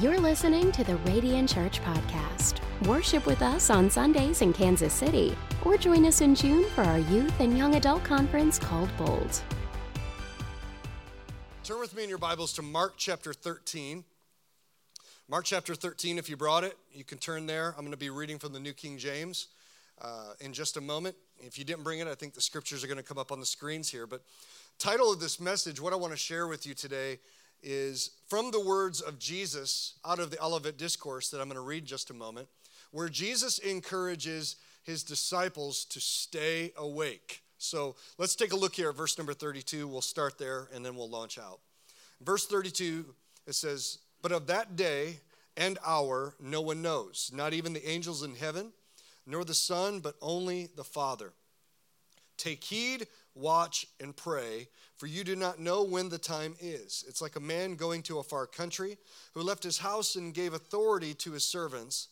You're listening to the Radiant Church Podcast. Worship with us on Sundays in Kansas City, or join us in June for our youth and young adult conference called Bold. Turn with me in your Bibles to Mark chapter 13. Mark chapter 13, if you brought it, you can turn there. I'm going to be reading from the New King James uh, in just a moment. If you didn't bring it, I think the scriptures are going to come up on the screens here. But title of this message, what I want to share with you today is from the words of Jesus out of the Olivet Discourse that I'm going to read just a moment, where Jesus encourages his disciples to stay awake. So let's take a look here at verse number 32. We'll start there and then we'll launch out. Verse 32, it says, But of that day and hour no one knows, not even the angels in heaven, nor the Son, but only the Father. Take heed, watch, and pray, for you do not know when the time is. It's like a man going to a far country who left his house and gave authority to his servants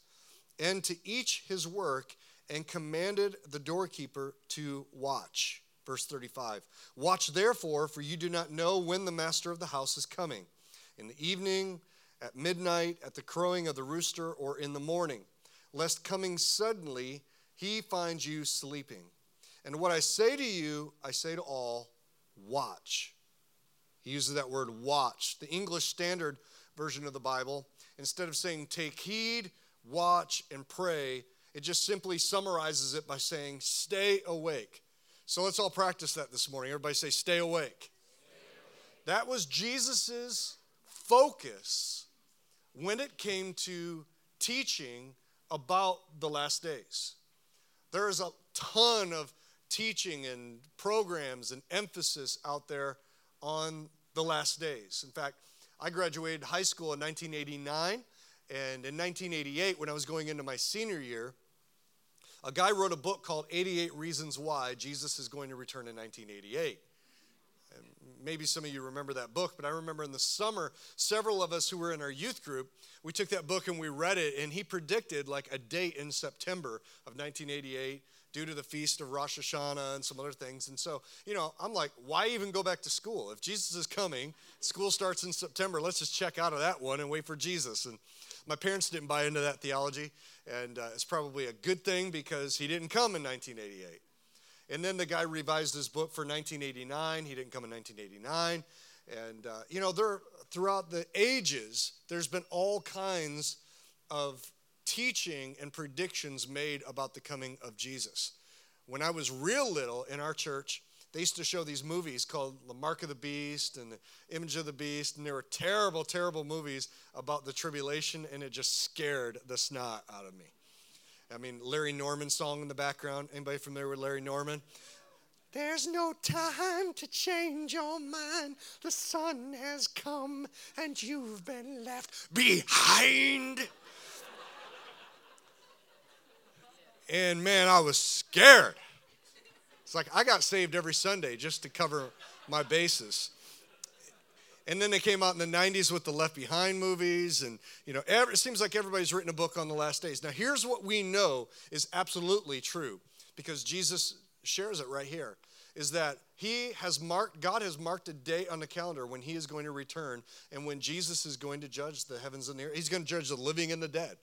and to each his work and commanded the doorkeeper to watch. Verse 35 Watch therefore, for you do not know when the master of the house is coming in the evening, at midnight, at the crowing of the rooster, or in the morning, lest coming suddenly he find you sleeping. And what I say to you, I say to all, watch. He uses that word watch. The English Standard Version of the Bible, instead of saying take heed, watch, and pray, it just simply summarizes it by saying stay awake. So let's all practice that this morning. Everybody say stay awake. That was Jesus's focus when it came to teaching about the last days. There is a ton of teaching and programs and emphasis out there on the last days. In fact, I graduated high school in 1989, and in 1988, when I was going into my senior year, a guy wrote a book called 88 Reasons Why Jesus is Going to Return in 1988. And maybe some of you remember that book, but I remember in the summer, several of us who were in our youth group, we took that book and we read it, and he predicted like a date in September of 1988 due to the feast of Rosh Hashanah and some other things. And so, you know, I'm like, why even go back to school? If Jesus is coming, school starts in September, let's just check out of that one and wait for Jesus. And my parents didn't buy into that theology, and uh, it's probably a good thing because he didn't come in 1988. And then the guy revised his book for 1989. He didn't come in 1989. And, uh, you know, there, throughout the ages, there's been all kinds of teaching and predictions made about the coming of Jesus. When I was real little in our church, they used to show these movies called The Mark of the Beast and The Image of the Beast, and they were terrible, terrible movies about the tribulation, and it just scared the snot out of me. I mean, Larry Norman song in the background. Anybody familiar with Larry Norman? There's no time to change your mind. The sun has come and you've been left behind. And man, I was scared. It's like I got saved every Sunday just to cover my bases. And then they came out in the 90s with the Left Behind movies. And, you know, every, it seems like everybody's written a book on the last days. Now, here's what we know is absolutely true because Jesus shares it right here is that he has marked, God has marked a day on the calendar when he is going to return and when Jesus is going to judge the heavens and the earth. He's going to judge the living and the dead.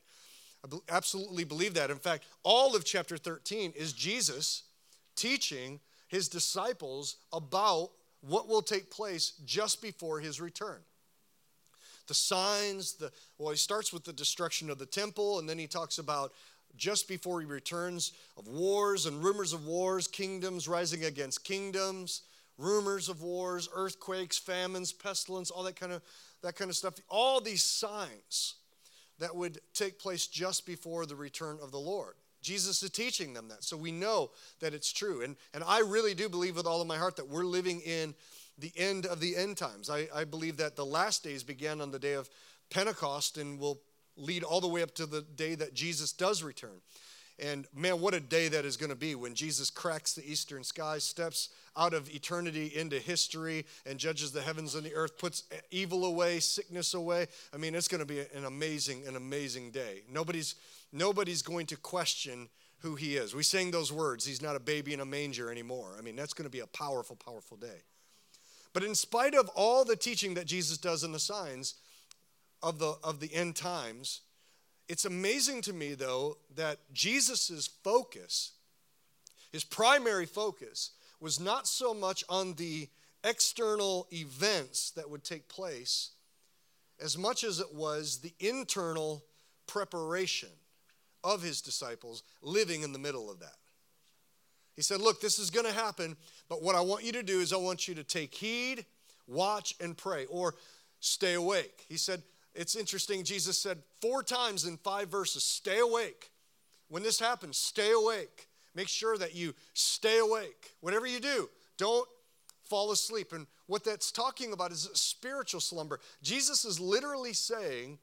I absolutely believe that. In fact, all of chapter 13 is Jesus teaching his disciples about what will take place just before his return. The signs, the well, he starts with the destruction of the temple, and then he talks about just before he returns of wars and rumors of wars, kingdoms rising against kingdoms, rumors of wars, earthquakes, famines, pestilence, all that kind of that kind of stuff. All these signs that would take place just before the return of the Lord. Jesus is teaching them that. So we know that it's true. And, and I really do believe with all of my heart that we're living in the end of the end times. I, I believe that the last days began on the day of Pentecost and will lead all the way up to the day that Jesus does return. And man, what a day that is going to be when Jesus cracks the eastern sky, steps out of eternity into history, and judges the heavens and the earth, puts evil away, sickness away. I mean, it's going to be an amazing, an amazing day. Nobody's, nobody's going to question who he is. We sang those words, he's not a baby in a manger anymore. I mean, that's going to be a powerful, powerful day. But in spite of all the teaching that Jesus does in the signs, of the, of the end times. It's amazing to me, though, that Jesus' focus, his primary focus, was not so much on the external events that would take place as much as it was the internal preparation of his disciples living in the middle of that. He said, Look, this is going to happen, but what I want you to do is I want you to take heed, watch, and pray, or stay awake. He said, It's interesting, Jesus said four times in five verses, stay awake. When this happens, stay awake. Make sure that you stay awake. Whatever you do, don't fall asleep. And what that's talking about is spiritual slumber. Jesus is literally saying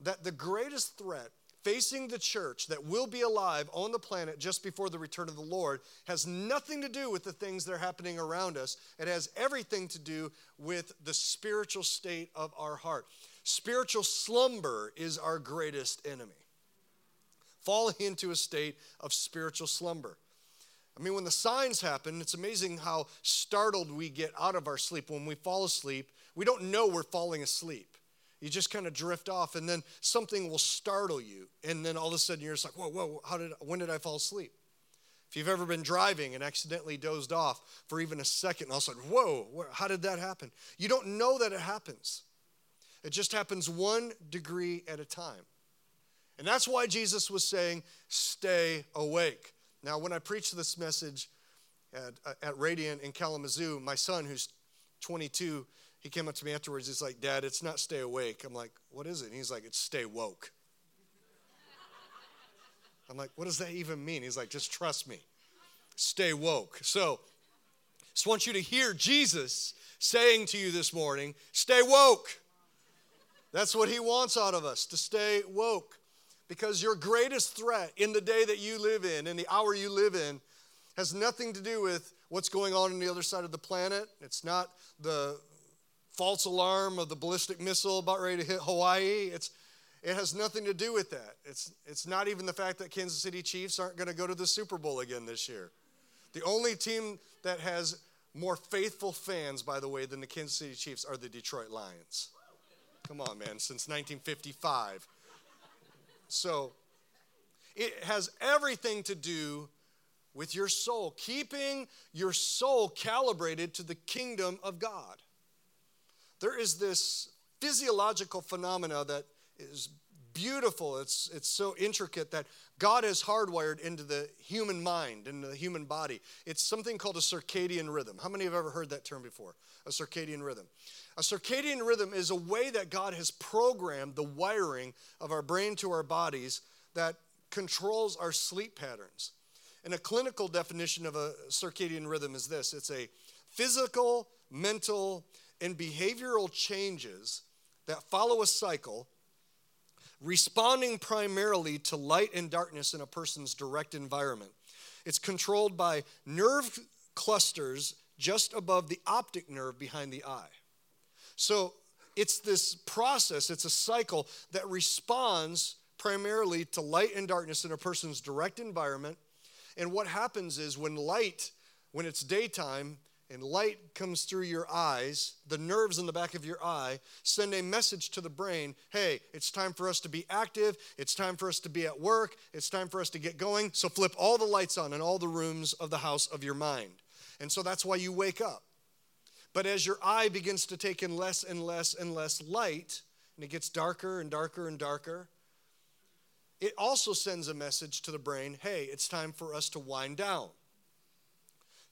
that the greatest threat facing the church that will be alive on the planet just before the return of the Lord has nothing to do with the things that are happening around us. It has everything to do with the spiritual state of our heart. Spiritual slumber is our greatest enemy. Falling into a state of spiritual slumber. I mean, when the signs happen, it's amazing how startled we get out of our sleep. When we fall asleep, we don't know we're falling asleep. You just kind of drift off, and then something will startle you, and then all of a sudden you're just like, "Whoa, whoa! How did? When did I fall asleep?" If you've ever been driving and accidentally dozed off for even a second, and all of a sudden, "Whoa! How did that happen?" You don't know that it happens. It just happens one degree at a time, and that's why Jesus was saying, "Stay awake." Now, when I preached this message at, uh, at Radiant in Kalamazoo, my son, who's 22, he came up to me afterwards. He's like, Dad, it's not stay awake. I'm like, What is it? And he's like, It's stay woke. I'm like, What does that even mean? He's like, Just trust me. Stay woke. So, just want you to hear Jesus saying to you this morning, Stay woke. That's what he wants out of us, to stay woke. Because your greatest threat in the day that you live in, in the hour you live in, has nothing to do with what's going on on the other side of the planet. It's not the false alarm of the ballistic missile about ready to hit Hawaii. It's, it has nothing to do with that. It's, it's not even the fact that Kansas City Chiefs aren't going to go to the Super Bowl again this year. The only team that has more faithful fans, by the way, than the Kansas City Chiefs are the Detroit Lions. Come on, man, since 1955. So it has everything to do with your soul, keeping your soul calibrated to the kingdom of God there is this physiological phenomena that is beautiful. It's, it's so intricate that God has hardwired into the human mind, into the human body. It's something called a circadian rhythm. How many have ever heard that term before? A circadian rhythm. A circadian rhythm is a way that God has programmed the wiring of our brain to our bodies that controls our sleep patterns. And a clinical definition of a circadian rhythm is this it's a physical, mental, and behavioral changes that follow a cycle, responding primarily to light and darkness in a person's direct environment. It's controlled by nerve clusters just above the optic nerve behind the eye. So it's this process, it's a cycle that responds primarily to light and darkness in a person's direct environment. And what happens is when light, when it's daytime, and light comes through your eyes, the nerves in the back of your eye send a message to the brain hey, it's time for us to be active, it's time for us to be at work, it's time for us to get going. So flip all the lights on in all the rooms of the house of your mind. And so that's why you wake up. But as your eye begins to take in less and less and less light, and it gets darker and darker and darker, it also sends a message to the brain hey, it's time for us to wind down.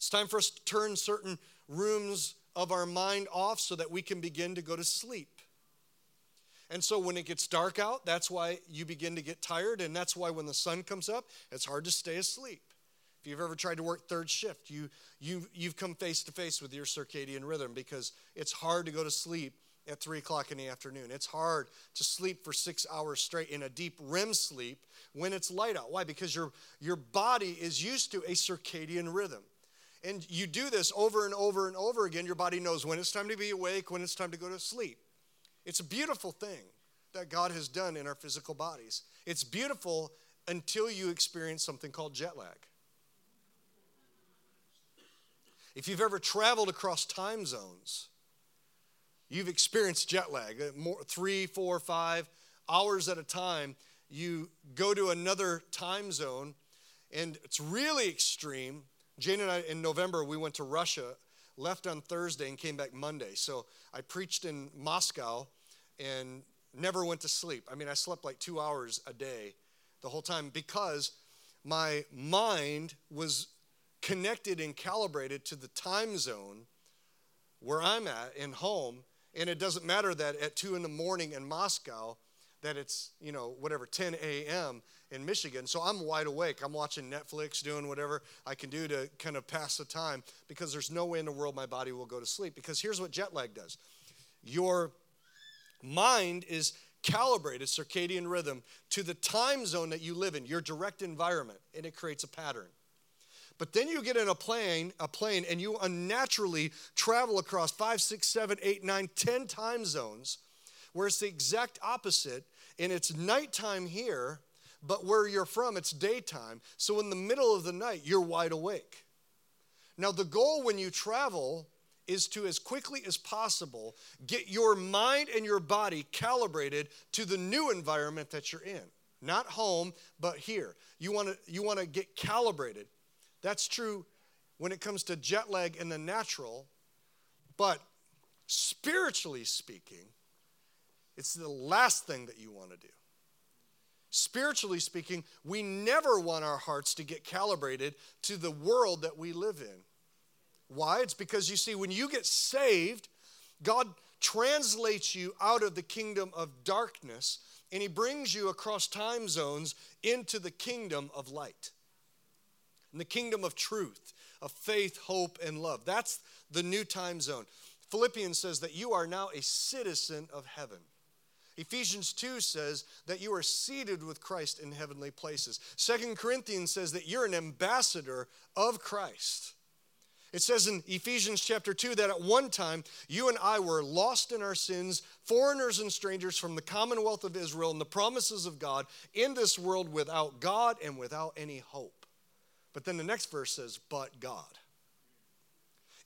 It's time for us to turn certain rooms of our mind off so that we can begin to go to sleep. And so when it gets dark out, that's why you begin to get tired, and that's why when the sun comes up, it's hard to stay asleep. If you've ever tried to work third shift, you, you, you've come face to face with your circadian rhythm because it's hard to go to sleep at 3 o'clock in the afternoon. It's hard to sleep for six hours straight in a deep REM sleep when it's light out. Why? Because your, your body is used to a circadian rhythm and you do this over and over and over again, your body knows when it's time to be awake, when it's time to go to sleep. It's a beautiful thing that God has done in our physical bodies. It's beautiful until you experience something called jet lag. If you've ever traveled across time zones, you've experienced jet lag, uh, three, four, five hours at a time. You go to another time zone, and it's really extreme. Jane and I, in November, we went to Russia, left on Thursday, and came back Monday. So I preached in Moscow and never went to sleep. I mean, I slept like two hours a day the whole time because my mind was connected and calibrated to the time zone where I'm at in home. And it doesn't matter that at 2 in the morning in Moscow, that it's, you know, whatever, 10 a.m. in Michigan. So I'm wide awake. I'm watching Netflix, doing whatever I can do to kind of pass the time because there's no way in the world my body will go to sleep. Because here's what jet lag does your mind is calibrated circadian rhythm to the time zone that you live in, your direct environment, and it creates a pattern. But then you get in a plane, a plane, and you unnaturally travel across five, six, seven, eight, nine, ten time zones, where it's the exact opposite, and it's nighttime here, but where you're from, it's daytime. So in the middle of the night, you're wide awake. Now, the goal when you travel is to, as quickly as possible, get your mind and your body calibrated to the new environment that you're in. Not home, but here. You want to you want to get calibrated. That's true when it comes to jet lag in the natural, but spiritually speaking, it's the last thing that you want to do. Spiritually speaking, we never want our hearts to get calibrated to the world that we live in. Why? It's because you see, when you get saved, God translates you out of the kingdom of darkness and He brings you across time zones into the kingdom of light, in the kingdom of truth, of faith, hope, and love. That's the new time zone. Philippians says that you are now a citizen of heaven. Ephesians 2 says that you are seated with Christ in heavenly places. Second Corinthians says that you're an ambassador of Christ. It says in Ephesians chapter 2 that at one time you and I were lost in our sins, foreigners and strangers from the commonwealth of Israel and the promises of God in this world without God and without any hope. But then the next verse says, But God.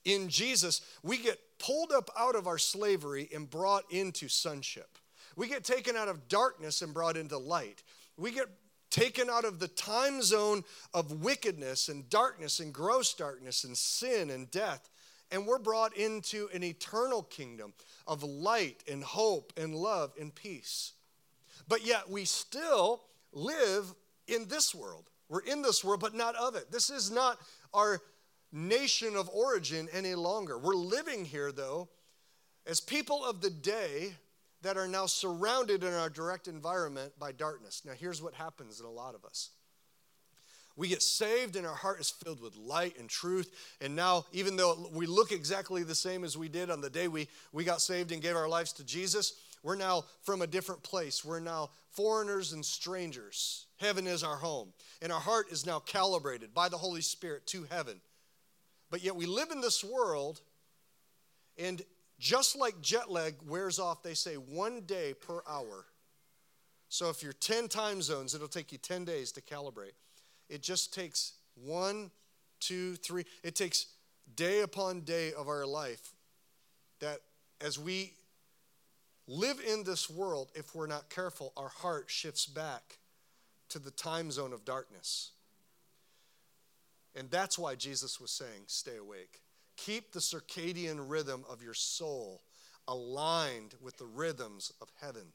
In Jesus, we get pulled up out of our slavery and brought into sonship. We get taken out of darkness and brought into light. We get taken out of the time zone of wickedness and darkness and gross darkness and sin and death. And we're brought into an eternal kingdom of light and hope and love and peace. But yet we still live in this world. We're in this world, but not of it. This is not our nation of origin any longer. We're living here, though, as people of the day that are now surrounded in our direct environment by darkness. Now, here's what happens in a lot of us. We get saved and our heart is filled with light and truth. And now, even though we look exactly the same as we did on the day we, we got saved and gave our lives to Jesus, we're now from a different place. We're now foreigners and strangers. Heaven is our home. And our heart is now calibrated by the Holy Spirit to heaven. But yet we live in this world, and just like jet lag wears off, they say one day per hour. So if you're 10 time zones, it'll take you 10 days to calibrate. It just takes one, two, three. It takes day upon day of our life that as we live in this world, if we're not careful, our heart shifts back to the time zone of darkness. And that's why Jesus was saying, stay awake. Keep the circadian rhythm of your soul aligned with the rhythms of heaven.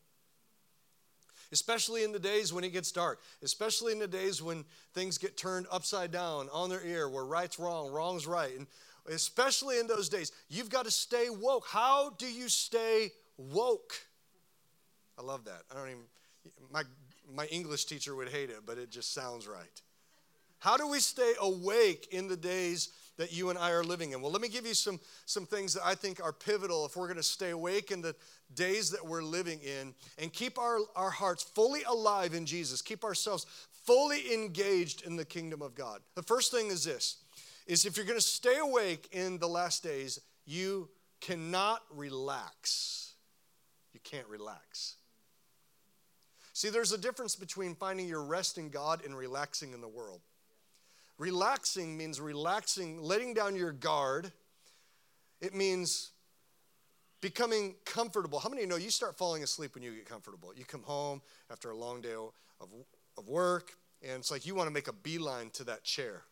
Especially in the days when it gets dark, especially in the days when things get turned upside down on their ear, where right's wrong, wrong's right. And especially in those days, you've got to stay woke. How do you stay woke? I love that. I don't even, my, my English teacher would hate it, but it just sounds right. How do we stay awake in the days that you and I are living in. Well, let me give you some, some things that I think are pivotal if we're going to stay awake in the days that we're living in and keep our, our hearts fully alive in Jesus, keep ourselves fully engaged in the kingdom of God. The first thing is this is if you're going to stay awake in the last days, you cannot relax. You can't relax. See, there's a difference between finding your rest in God and relaxing in the world. Relaxing means relaxing, letting down your guard. It means becoming comfortable. How many of you know you start falling asleep when you get comfortable? You come home after a long day of, of work, and it's like you want to make a beeline to that chair.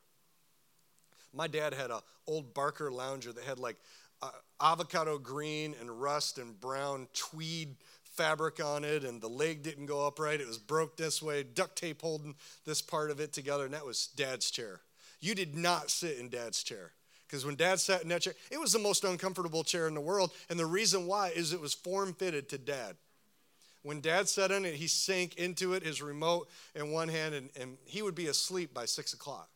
My dad had a old Barcalounger that had like uh, avocado green and rust and brown tweed fabric on it, and the leg didn't go upright. It was broke this way, duct tape holding this part of it together, and that was dad's chair. You did not sit in dad's chair. Because when dad sat in that chair, it was the most uncomfortable chair in the world. And the reason why is it was form fitted to dad. When dad sat in it, he sank into it, his remote in one hand, and, and he would be asleep by six o'clock.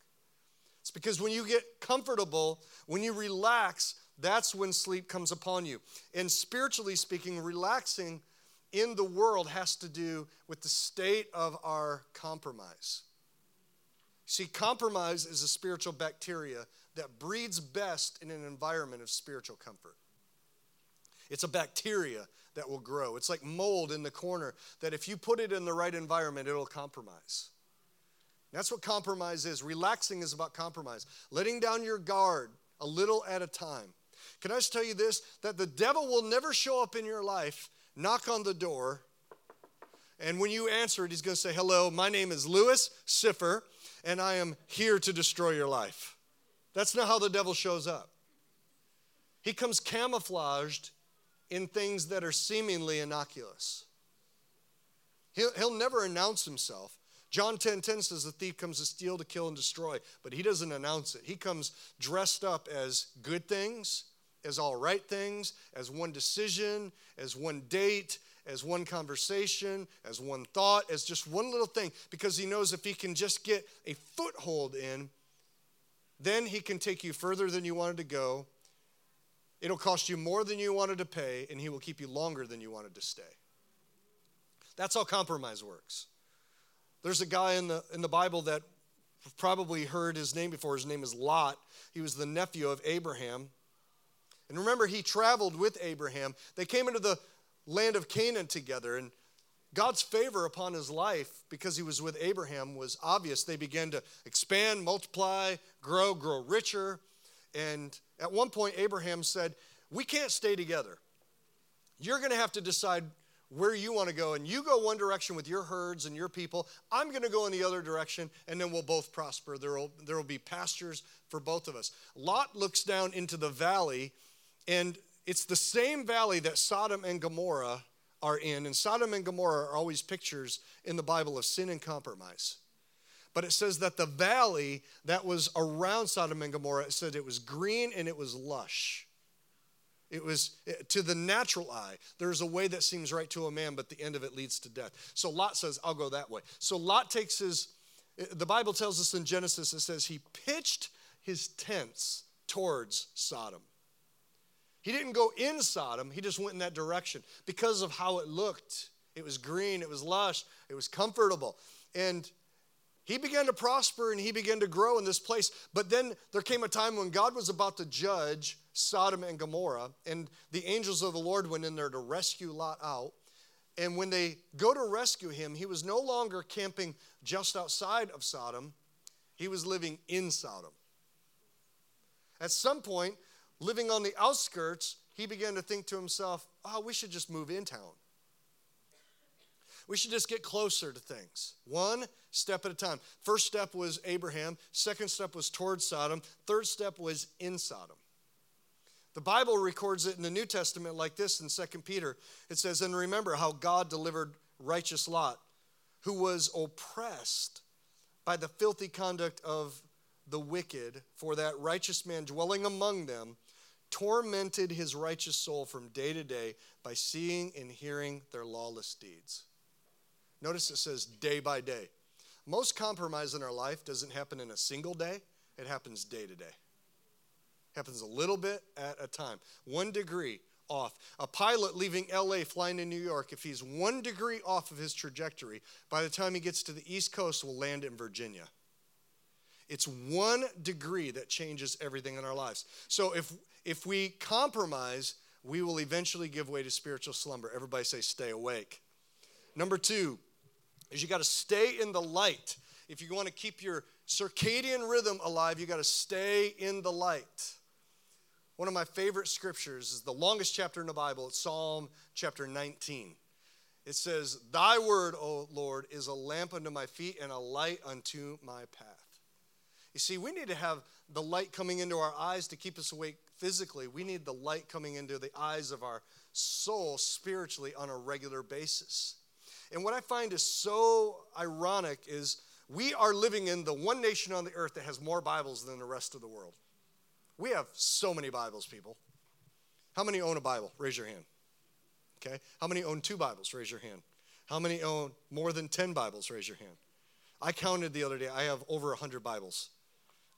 It's because when you get comfortable, when you relax, that's when sleep comes upon you. And spiritually speaking, relaxing in the world has to do with the state of our compromise. See, compromise is a spiritual bacteria that breeds best in an environment of spiritual comfort. It's a bacteria that will grow. It's like mold in the corner that if you put it in the right environment, it'll compromise. That's what compromise is. Relaxing is about compromise, letting down your guard a little at a time. Can I just tell you this? That the devil will never show up in your life, knock on the door, and when you answer it, he's going to say, Hello, my name is Lewis Siffer, and I am here to destroy your life. That's not how the devil shows up. He comes camouflaged in things that are seemingly innocuous. He'll, he'll never announce himself. John 10 10 says the thief comes to steal, to kill, and destroy, but he doesn't announce it. He comes dressed up as good things, as all right things, as one decision, as one date, as one conversation, as one thought, as just one little thing, because he knows if he can just get a foothold in, then he can take you further than you wanted to go. It'll cost you more than you wanted to pay, and he will keep you longer than you wanted to stay. That's how compromise works. There's a guy in the, in the Bible that probably heard his name before. His name is Lot. He was the nephew of Abraham. And remember, he traveled with Abraham. They came into the land of Canaan together, and God's favor upon his life, because he was with Abraham, was obvious. They began to expand, multiply, grow, grow richer. And at one point, Abraham said, We can't stay together. You're going to have to decide where you want to go. And you go one direction with your herds and your people. I'm going to go in the other direction, and then we'll both prosper. There will, there will be pastures for both of us. Lot looks down into the valley, and it's the same valley that Sodom and Gomorrah are in. And Sodom and Gomorrah are always pictures in the Bible of sin and compromise. But it says that the valley that was around Sodom and Gomorrah, it said it was green and it was lush. It was to the natural eye. There's a way that seems right to a man, but the end of it leads to death. So Lot says, I'll go that way. So Lot takes his, the Bible tells us in Genesis, it says he pitched his tents towards Sodom. He didn't go in Sodom, he just went in that direction because of how it looked. It was green, it was lush, it was comfortable. And he began to prosper and he began to grow in this place. But then there came a time when God was about to judge Sodom and Gomorrah, and the angels of the Lord went in there to rescue Lot out. And when they go to rescue him, he was no longer camping just outside of Sodom, he was living in Sodom. At some point, living on the outskirts, he began to think to himself, oh, we should just move in town. We should just get closer to things. One step at a time. First step was Abraham, second step was towards Sodom, third step was in Sodom. The Bible records it in the New Testament like this in 2 Peter. It says, And remember how God delivered righteous Lot, who was oppressed by the filthy conduct of the wicked, for that righteous man dwelling among them tormented his righteous soul from day to day by seeing and hearing their lawless deeds. Notice it says day by day. Most compromise in our life doesn't happen in a single day, it happens day to day. Happens a little bit at a time. One degree off. A pilot leaving LA flying to New York, if he's one degree off of his trajectory, by the time he gets to the East Coast, will land in Virginia. It's one degree that changes everything in our lives. So if if we compromise, we will eventually give way to spiritual slumber. Everybody say, stay awake. Number two is you got to stay in the light. If you want to keep your circadian rhythm alive, you got to stay in the light. One of my favorite scriptures is the longest chapter in the Bible. It's Psalm chapter 19. It says, Thy word, O Lord, is a lamp unto my feet and a light unto my path. You see, we need to have the light coming into our eyes to keep us awake physically. We need the light coming into the eyes of our soul spiritually on a regular basis. And what I find is so ironic is we are living in the one nation on the earth that has more Bibles than the rest of the world. We have so many Bibles, people. How many own a Bible? Raise your hand. Okay. How many own two Bibles? Raise your hand. How many own more than 10 Bibles? Raise your hand. I counted the other day, I have over 100 Bibles.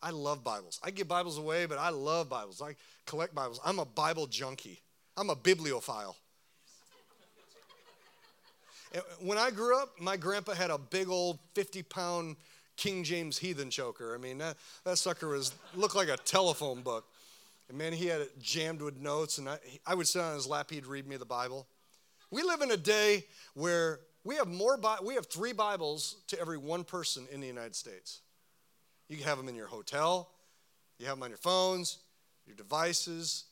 I love Bibles. I give Bibles away, but I love Bibles. I collect Bibles. I'm a Bible junkie, I'm a bibliophile. when I grew up, my grandpa had a big old 50 pound King James heathen choker. I mean, that, that sucker was looked like a telephone book. And man, he had it jammed with notes, and I, I would sit on his lap, he'd read me the Bible. We live in a day where we have more, we have three Bibles to every one person in the United States. You can have them in your hotel, you have them on your phones, your devices.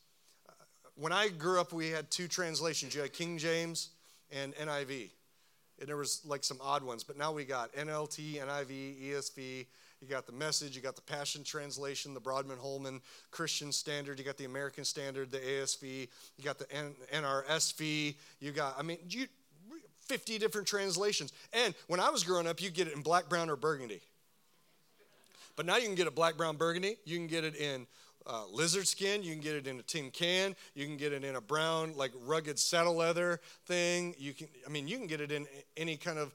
Uh, when I grew up, we had two translations. You had King James and NIV. And there was like some odd ones, but now we got NLT, NIV, ESV. You got the message, you got the Passion Translation, the Broadman Holman Christian Standard, you got the American Standard, the ASV, you got the N- NRSV, you got, I mean, you, 50 different translations. And when I was growing up, you get it in black, brown, or burgundy. But now you can get a black, brown, burgundy. You can get it in uh, lizard skin. You can get it in a tin can. You can get it in a brown, like rugged saddle leather thing. You can, I mean, you can get it in any kind of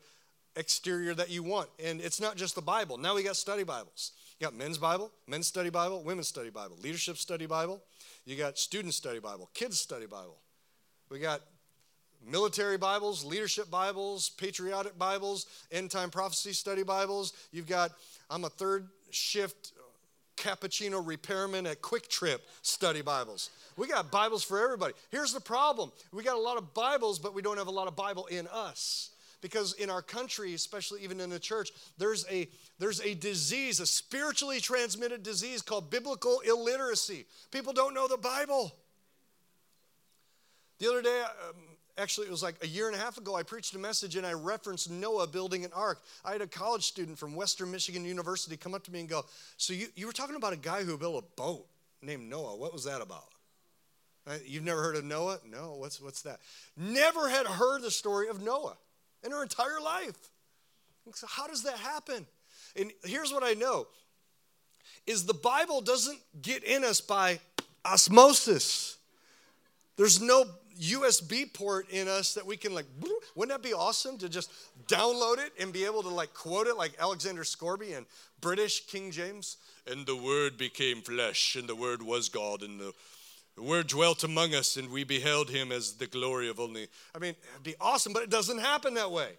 exterior that you want. And it's not just the Bible. Now we got study Bibles. You got men's Bible, men's study Bible, women's study Bible, leadership study Bible. You got student study Bible, kids study Bible. We got military Bibles, leadership Bibles, patriotic Bibles, end time prophecy study Bibles. You've got, I'm a third shift cappuccino repairman at QuikTrip study Bibles. We got Bibles for everybody. Here's the problem we got a lot of Bibles, but we don't have a lot of Bible in us. Because in our country, especially even in the church, there's a, there's a disease, a spiritually transmitted disease called biblical illiteracy. People don't know the Bible. The other day, um, actually it was like a year and a half ago i preached a message and i referenced noah building an ark. I had a college student from western michigan university come up to me and go so you, you were talking about a guy who built a boat named noah. What was that about? Uh, you've never heard of noah? No what's, what's that? Never had heard the story of noah in her entire life. So how does that happen? And here's what i know is the bible doesn't get in us by osmosis. There's no USB port in us that we can like, wouldn't that be awesome to just download it and be able to like quote it like Alexander Scourby and British King James? And the Word became flesh, and the Word was God, and the, Word dwelt among us, and we beheld Him as the glory of only. I mean, it'd be awesome, but it doesn't happen that way.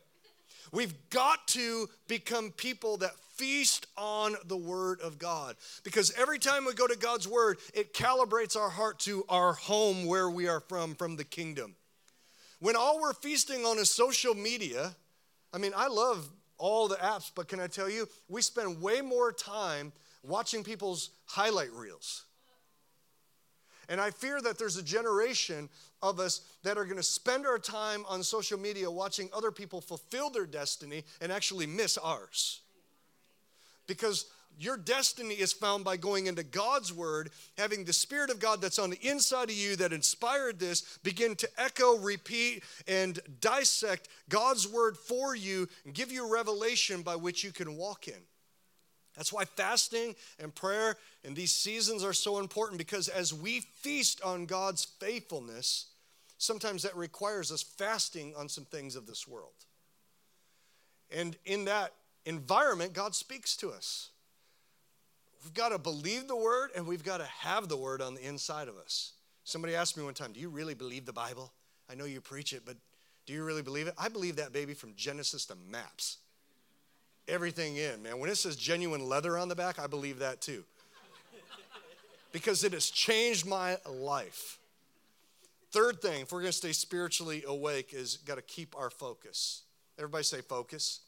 We've got to become people that feast on the Word of God. Because every time we go to God's Word, it calibrates our heart to our home where we are from, from the kingdom. When all we're feasting on is social media, I mean, I love all the apps, but can I tell you, we spend way more time watching people's highlight reels. And I fear that there's a generation of us that are going to spend our time on social media watching other people fulfill their destiny and actually miss ours. Because your destiny is found by going into God's word, having the Spirit of God that's on the inside of you that inspired this begin to echo, repeat, and dissect God's word for you and give you revelation by which you can walk in. That's why fasting and prayer in these seasons are so important because as we feast on God's faithfulness, sometimes that requires us fasting on some things of this world. And in that environment, God speaks to us. We've got to believe the word and we've got to have the word on the inside of us. Somebody asked me one time, Do you really believe the Bible? I know you preach it, but do you really believe it? I believe that baby from Genesis to maps. Everything in, man. When it says genuine leather on the back, I believe that too. because it has changed my life. Third thing, if we're going to stay spiritually awake, is got to keep our focus. Everybody say focus.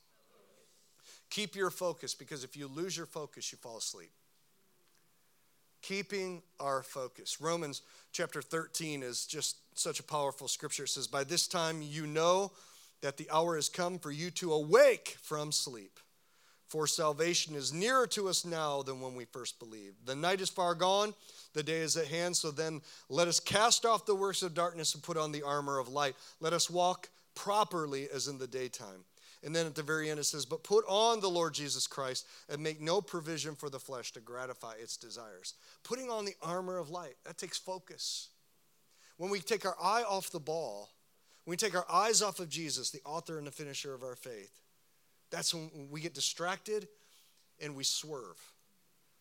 Keep your focus because if you lose your focus, you fall asleep. keeping our focus. Romans chapter 13 is just such a powerful scripture. It says, By this time you know that the hour has come for you to awake from sleep. For salvation is nearer to us now than when we first believed. The night is far gone, the day is at hand. So then let us cast off the works of darkness and put on the armor of light. Let us walk properly as in the daytime. And then at the very end it says, But put on the Lord Jesus Christ and make no provision for the flesh to gratify its desires. Putting on the armor of light, that takes focus. When we take our eye off the ball, when we take our eyes off of Jesus, the author and the finisher of our faith, that's when we get distracted and we swerve.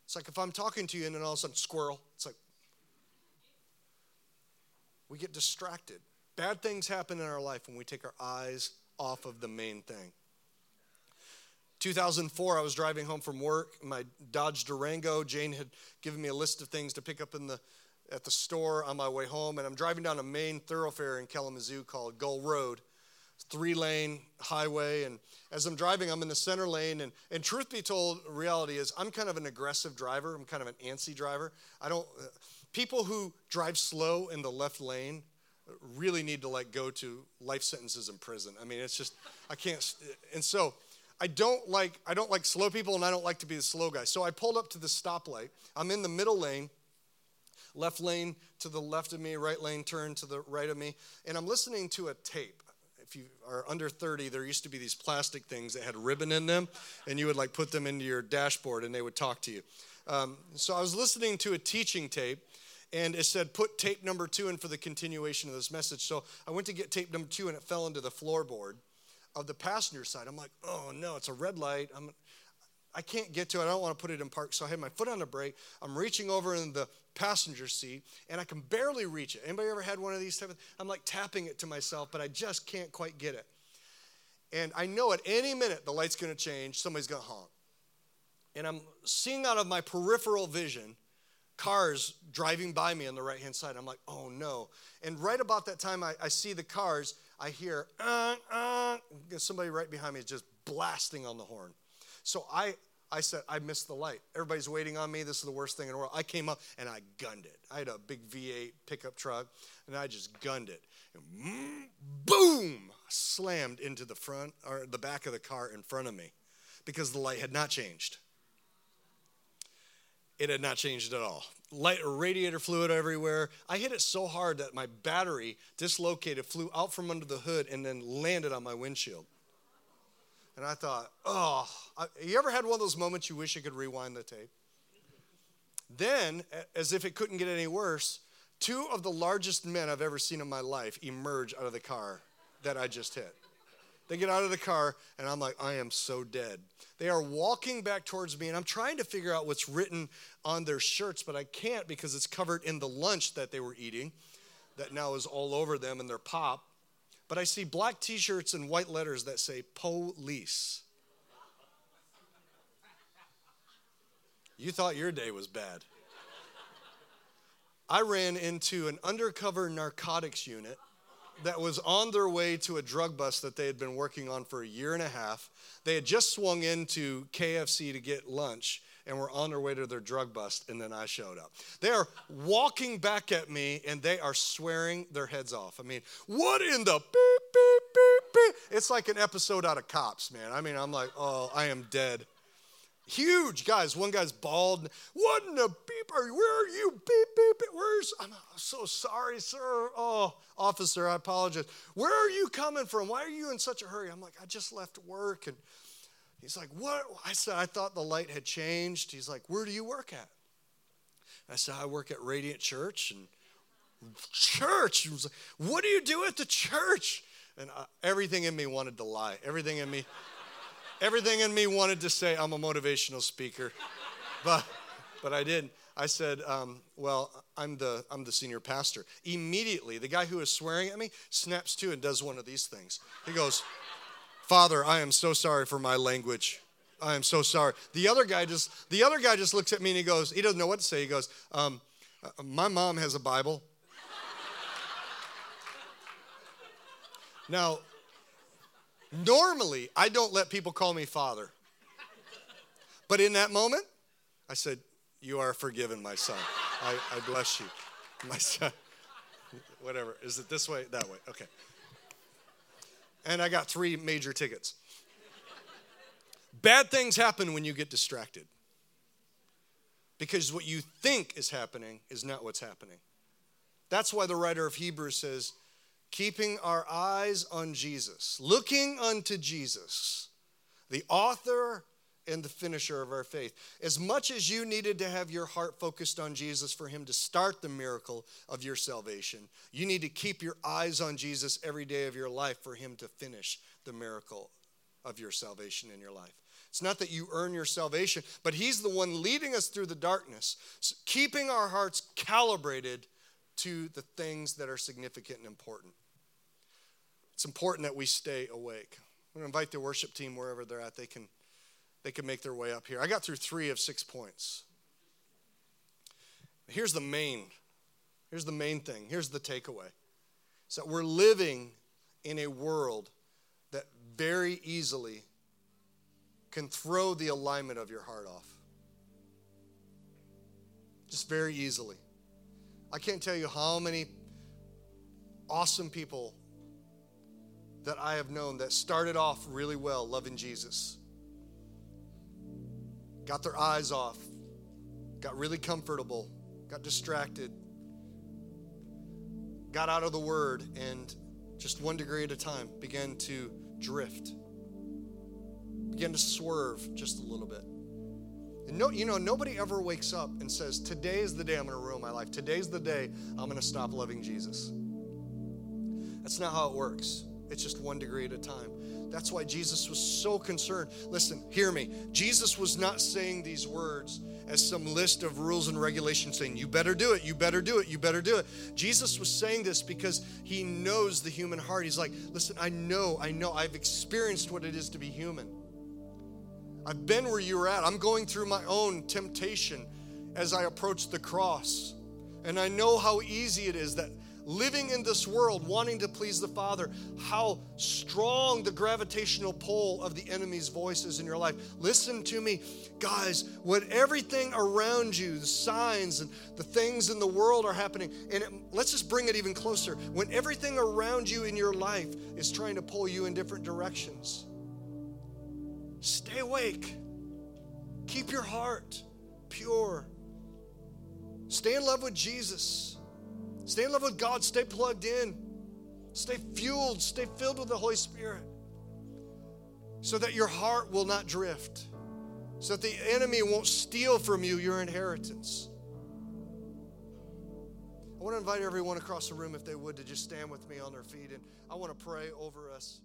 It's like if I'm talking to you and then all of a sudden, squirrel. It's like we get distracted. Bad things happen in our life when we take our eyes off of the main thing. 2004, I was driving home from work. My Dodge Durango. Jane had given me a list of things to pick up in the at the store on my way home, and I'm driving down a main thoroughfare in Kalamazoo called Gull Road, three lane highway. And as I'm driving, I'm in the center lane. And, and truth be told, reality is I'm kind of an aggressive driver. I'm kind of an antsy driver. I don't. Uh, people who drive slow in the left lane really need to like go to life sentences in prison. I mean, it's just I can't. And so I don't like I don't like slow people, and I don't like to be the slow guy. So I pulled up to the stoplight. I'm in the middle lane. Left lane to the left of me, right lane turn to the right of me, and I'm listening to a tape. If you are under 30, there used to be these plastic things that had ribbon in them, and you would like put them into your dashboard, and they would talk to you. Um, so I was listening to a teaching tape, and it said put tape number two in for the continuation of this message. So I went to get tape number two and it fell into the floorboard of the passenger side. I'm like, oh no, it's a red light. I'm, I can't get to it. I don't want to put it in park. So I had my foot on the brake. I'm reaching over in the passenger seat and I can barely reach it. Anybody ever had one of these type of I'm like tapping it to myself, but I just can't quite get it. And I know at any minute the light's going to change, somebody's going to honk. And I'm seeing out of my peripheral vision cars driving by me on the right hand side. I'm like, oh no. And right about that time, I, I see the cars, I hear, uh, uh, somebody right behind me is just blasting on the horn. So I, I said, I missed the light. Everybody's waiting on me. This is the worst thing in the world. I came up and I gunned it. I had a big V8 pickup truck and I just gunned it. And boom! Slammed into the front or the back of the car in front of me because the light had not changed. It had not changed at all. Light radiator fluid everywhere. I hit it so hard that my battery dislocated, flew out from under the hood, and then landed on my windshield. And I thought, oh, you ever had one of those moments you wish you could rewind the tape? Then, as if it couldn't get any worse, two of the largest men I've ever seen in my life emerge out of the car that I just hit. They get out of the car, and I'm like, I am so dead. They are walking back towards me, and I'm trying to figure out what's written on their shirts, but I can't because it's covered in the lunch that they were eating that now is all over them and their pop. But I see black t shirts and white letters that say police. You thought your day was bad. I ran into an undercover narcotics unit that was on their way to a drug bust that they had been working on for a year and a half. They had just swung into KFC to get lunch and were on their way to their drug bust, and then I showed up. They are walking back at me and they are swearing their heads off. I mean, what in the beep, beep, beep, beep? It's like an episode out of Cops, man. I mean, I'm like, oh, I am dead. Huge guys. One guy's bald. What in the beep are you? Where are you? Beep, beep, beep. Where's, I'm so sorry, sir. Oh, officer, I apologize. Where are you coming from? Why are you in such a hurry? I'm like, I just left work. And he's like, What? I said, I thought the light had changed. He's like, Where do you work at? I said, I work at Radiant Church. And church? He was like, What do you do at the church? And uh, everything in me wanted to lie. Everything in me. Everything in me wanted to say I'm a motivational speaker, but, but I didn't. I said, um, well, I'm the, I'm the senior pastor. Immediately, the guy who was swearing at me snaps to and does one of these things. He goes, Father, I am so sorry for my language. I am so sorry. The other guy just, the other guy just looks at me and he goes, he doesn't know what to say. He goes, um, uh, my mom has a Bible. Now, Normally, I don't let people call me father. But in that moment, I said, You are forgiven, my son. I, I bless you, my son. Whatever. Is it this way? That way. Okay. And I got three major tickets. Bad things happen when you get distracted. Because what you think is happening is not what's happening. That's why the writer of Hebrews says, keeping our eyes on Jesus, looking unto Jesus, the author and the finisher of our faith. As much as you needed to have your heart focused on Jesus for him to start the miracle of your salvation, you need to keep your eyes on Jesus every day of your life for him to finish the miracle of your salvation in your life. It's not that you earn your salvation, but he's the one leading us through the darkness, keeping our hearts calibrated to the things that are significant and important. It's important that we stay awake. I'm going to invite the worship team wherever they're at. They can they could make their way up here. I got through three of six points. Here's the main, here's the main thing. Here's the takeaway. Is that we're living in a world that very easily can throw the alignment of your heart off. Just very easily. I can't tell you how many awesome people that I have known that started off really well loving Jesus got their eyes off, got really comfortable, got distracted, got out of the word, and just one degree at a time began to drift, began to swerve just a little bit. And no, you know, nobody ever wakes up and says, Today is the day I'm going to ruin my life. Today's the day I'm going to stop loving Jesus. That's not how it works. It's just one degree at a time. That's why Jesus was so concerned. Listen, hear me. Jesus was not saying these words as some list of rules and regulations saying, you better do it, you better do it, you better do it. Jesus was saying this because he knows the human heart. He's like, listen, I know, I know, I've experienced what it is to be human. I've been where you were at. I'm going through my own temptation as I approach the cross. And I know how easy it is that living in this world, wanting to please the Father, how strong the gravitational pull of the enemy's voice is in your life. Listen to me, guys, when everything around you, the signs and the things in the world are happening, and it, let's just bring it even closer. When everything around you in your life is trying to pull you in different directions, stay awake. Keep your heart pure. Stay in love with Jesus. Stay in love with God. Stay plugged in. Stay fueled. Stay filled with the Holy Spirit so that your heart will not drift, so that the enemy won't steal from you your inheritance. I want to invite everyone across the room, if they would, to just stand with me on their feet, and I want to pray over us.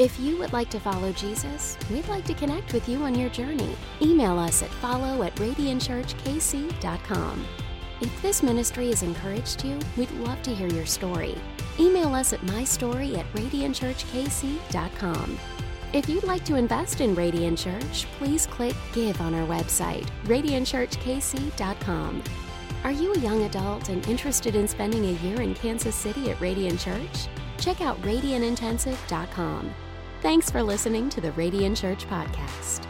If you would like to follow Jesus, we'd like to connect with you on your journey. Email us at follow at radiantchurchkc.com. If this ministry has encouraged you, we'd love to hear your story. Email us at mystory at radiantchurchkc.com. If you'd like to invest in Radiant Church, please click Give on our website, radiantchurchkc.com. Are you a young adult and interested in spending a year in Kansas City at Radiant Church? Check out radiantintensive.com. Thanks for listening to the Radiant Church Podcast.